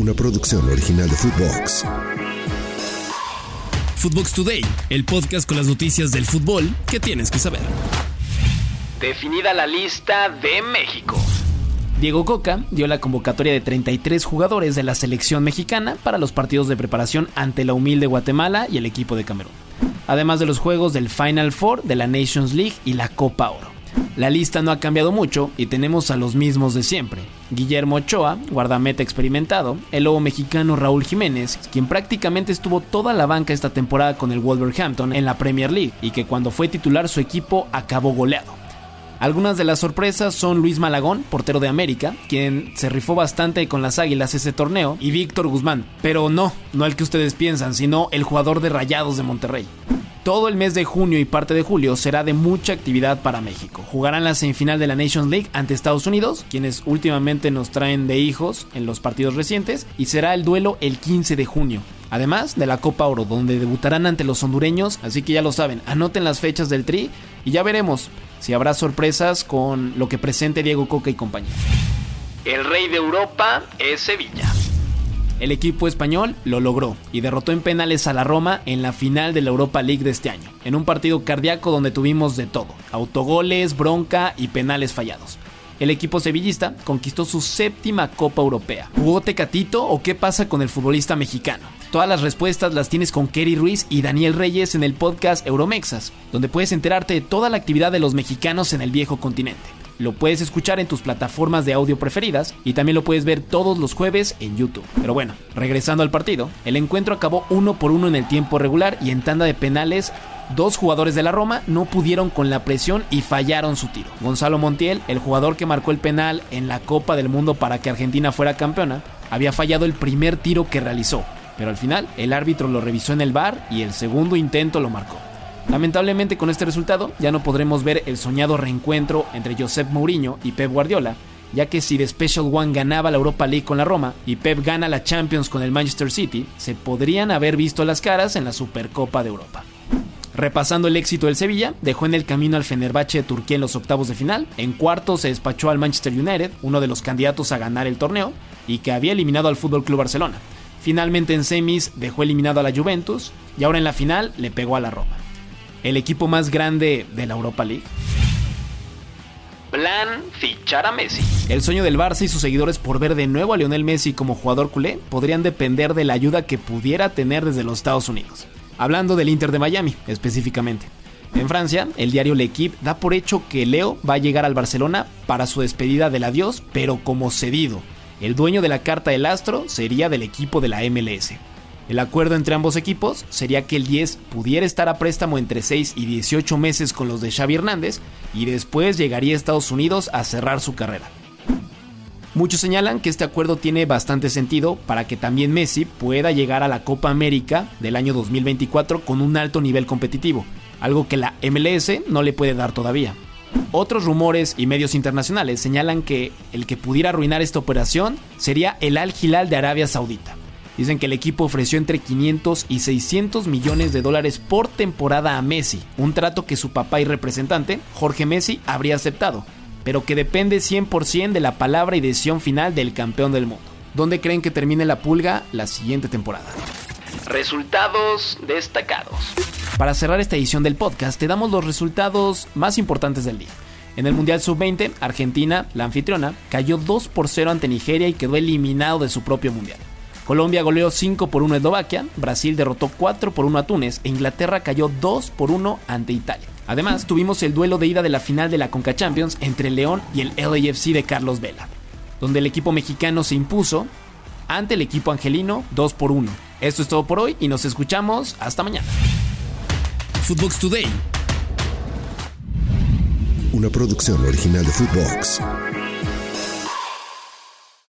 una producción original de Footbox. Footbox Today, el podcast con las noticias del fútbol que tienes que saber. Definida la lista de México. Diego Coca dio la convocatoria de 33 jugadores de la selección mexicana para los partidos de preparación ante la humilde Guatemala y el equipo de Camerún, además de los juegos del Final Four de la Nations League y la Copa Oro. La lista no ha cambiado mucho y tenemos a los mismos de siempre. Guillermo Ochoa, guardameta experimentado, el lobo mexicano Raúl Jiménez, quien prácticamente estuvo toda la banca esta temporada con el Wolverhampton en la Premier League y que cuando fue titular su equipo acabó goleado. Algunas de las sorpresas son Luis Malagón, portero de América, quien se rifó bastante con las Águilas ese torneo, y Víctor Guzmán, pero no, no el que ustedes piensan, sino el jugador de Rayados de Monterrey. Todo el mes de junio y parte de julio será de mucha actividad para México. Jugarán la semifinal de la Nations League ante Estados Unidos, quienes últimamente nos traen de hijos en los partidos recientes, y será el duelo el 15 de junio. Además de la Copa Oro, donde debutarán ante los hondureños, así que ya lo saben, anoten las fechas del Tri y ya veremos si habrá sorpresas con lo que presente Diego Coca y compañía. El rey de Europa es Sevilla. El equipo español lo logró y derrotó en penales a la Roma en la final de la Europa League de este año, en un partido cardíaco donde tuvimos de todo, autogoles, bronca y penales fallados. El equipo sevillista conquistó su séptima Copa Europea. ¿Jugó Tecatito o qué pasa con el futbolista mexicano? Todas las respuestas las tienes con Kerry Ruiz y Daniel Reyes en el podcast Euromexas, donde puedes enterarte de toda la actividad de los mexicanos en el viejo continente. Lo puedes escuchar en tus plataformas de audio preferidas y también lo puedes ver todos los jueves en YouTube. Pero bueno, regresando al partido, el encuentro acabó uno por uno en el tiempo regular y en tanda de penales Dos jugadores de la Roma no pudieron con la presión y fallaron su tiro. Gonzalo Montiel, el jugador que marcó el penal en la Copa del Mundo para que Argentina fuera campeona, había fallado el primer tiro que realizó, pero al final el árbitro lo revisó en el bar y el segundo intento lo marcó. Lamentablemente con este resultado ya no podremos ver el soñado reencuentro entre Josep Mourinho y Pep Guardiola, ya que si The Special One ganaba la Europa League con la Roma y Pep gana la Champions con el Manchester City, se podrían haber visto las caras en la Supercopa de Europa. Repasando el éxito del Sevilla, dejó en el camino al Fenerbahce de Turquía en los octavos de final. En cuartos se despachó al Manchester United, uno de los candidatos a ganar el torneo, y que había eliminado al Fútbol Club Barcelona. Finalmente en semis dejó eliminado a la Juventus y ahora en la final le pegó a la Roma. El equipo más grande de la Europa League. Plan fichar a Messi. El sueño del Barça y sus seguidores por ver de nuevo a Lionel Messi como jugador culé podrían depender de la ayuda que pudiera tener desde los Estados Unidos hablando del Inter de Miami específicamente. En Francia, el diario L'Equipe da por hecho que Leo va a llegar al Barcelona para su despedida del adiós, pero como cedido. El dueño de la carta del astro sería del equipo de la MLS. El acuerdo entre ambos equipos sería que el 10 pudiera estar a préstamo entre 6 y 18 meses con los de Xavi Hernández y después llegaría a Estados Unidos a cerrar su carrera. Muchos señalan que este acuerdo tiene bastante sentido para que también Messi pueda llegar a la Copa América del año 2024 con un alto nivel competitivo, algo que la MLS no le puede dar todavía. Otros rumores y medios internacionales señalan que el que pudiera arruinar esta operación sería el Al Hilal de Arabia Saudita. Dicen que el equipo ofreció entre 500 y 600 millones de dólares por temporada a Messi, un trato que su papá y representante, Jorge Messi, habría aceptado, pero que depende 100% de la palabra y decisión final del campeón del mundo. ¿Dónde creen que termine la pulga la siguiente temporada? Resultados destacados. Para cerrar esta edición del podcast, te damos los resultados más importantes del día. En el Mundial Sub-20, Argentina, la anfitriona, cayó 2 por 0 ante Nigeria y quedó eliminado de su propio Mundial. Colombia goleó 5 por 1 a Eslovaquia, Brasil derrotó 4 por 1 a Túnez e Inglaterra cayó 2 por 1 ante Italia. Además, tuvimos el duelo de ida de la final de la Conca Champions entre el León y el LAFC de Carlos Vela, donde el equipo mexicano se impuso ante el equipo angelino 2 por 1. Esto es todo por hoy y nos escuchamos hasta mañana. Footbox Today. Una producción original de Footbox.